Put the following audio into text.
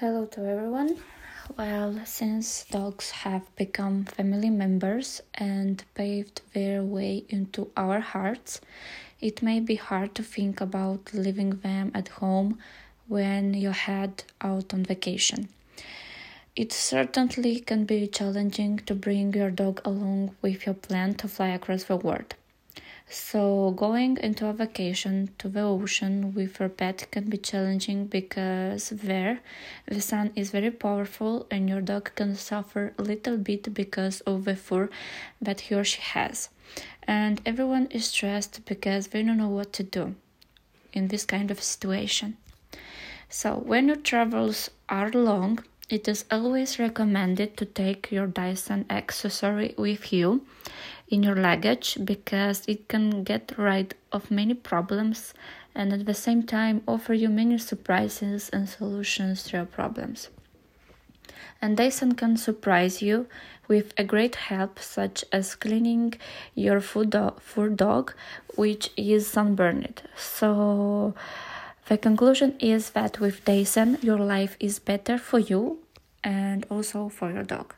Hello to everyone. Well, since dogs have become family members and paved their way into our hearts, it may be hard to think about leaving them at home when you head out on vacation. It certainly can be challenging to bring your dog along with your plan to fly across the world. So, going into a vacation to the ocean with your pet can be challenging because there the sun is very powerful and your dog can suffer a little bit because of the fur that he or she has. And everyone is stressed because they don't know what to do in this kind of situation. So, when your travels are long, it is always recommended to take your Dyson accessory with you in your luggage because it can get rid of many problems and at the same time offer you many surprises and solutions to your problems. And Dyson can surprise you with a great help such as cleaning your food dog, fur dog which is sunburned. So the conclusion is that with Dyson your life is better for you and also for your dog.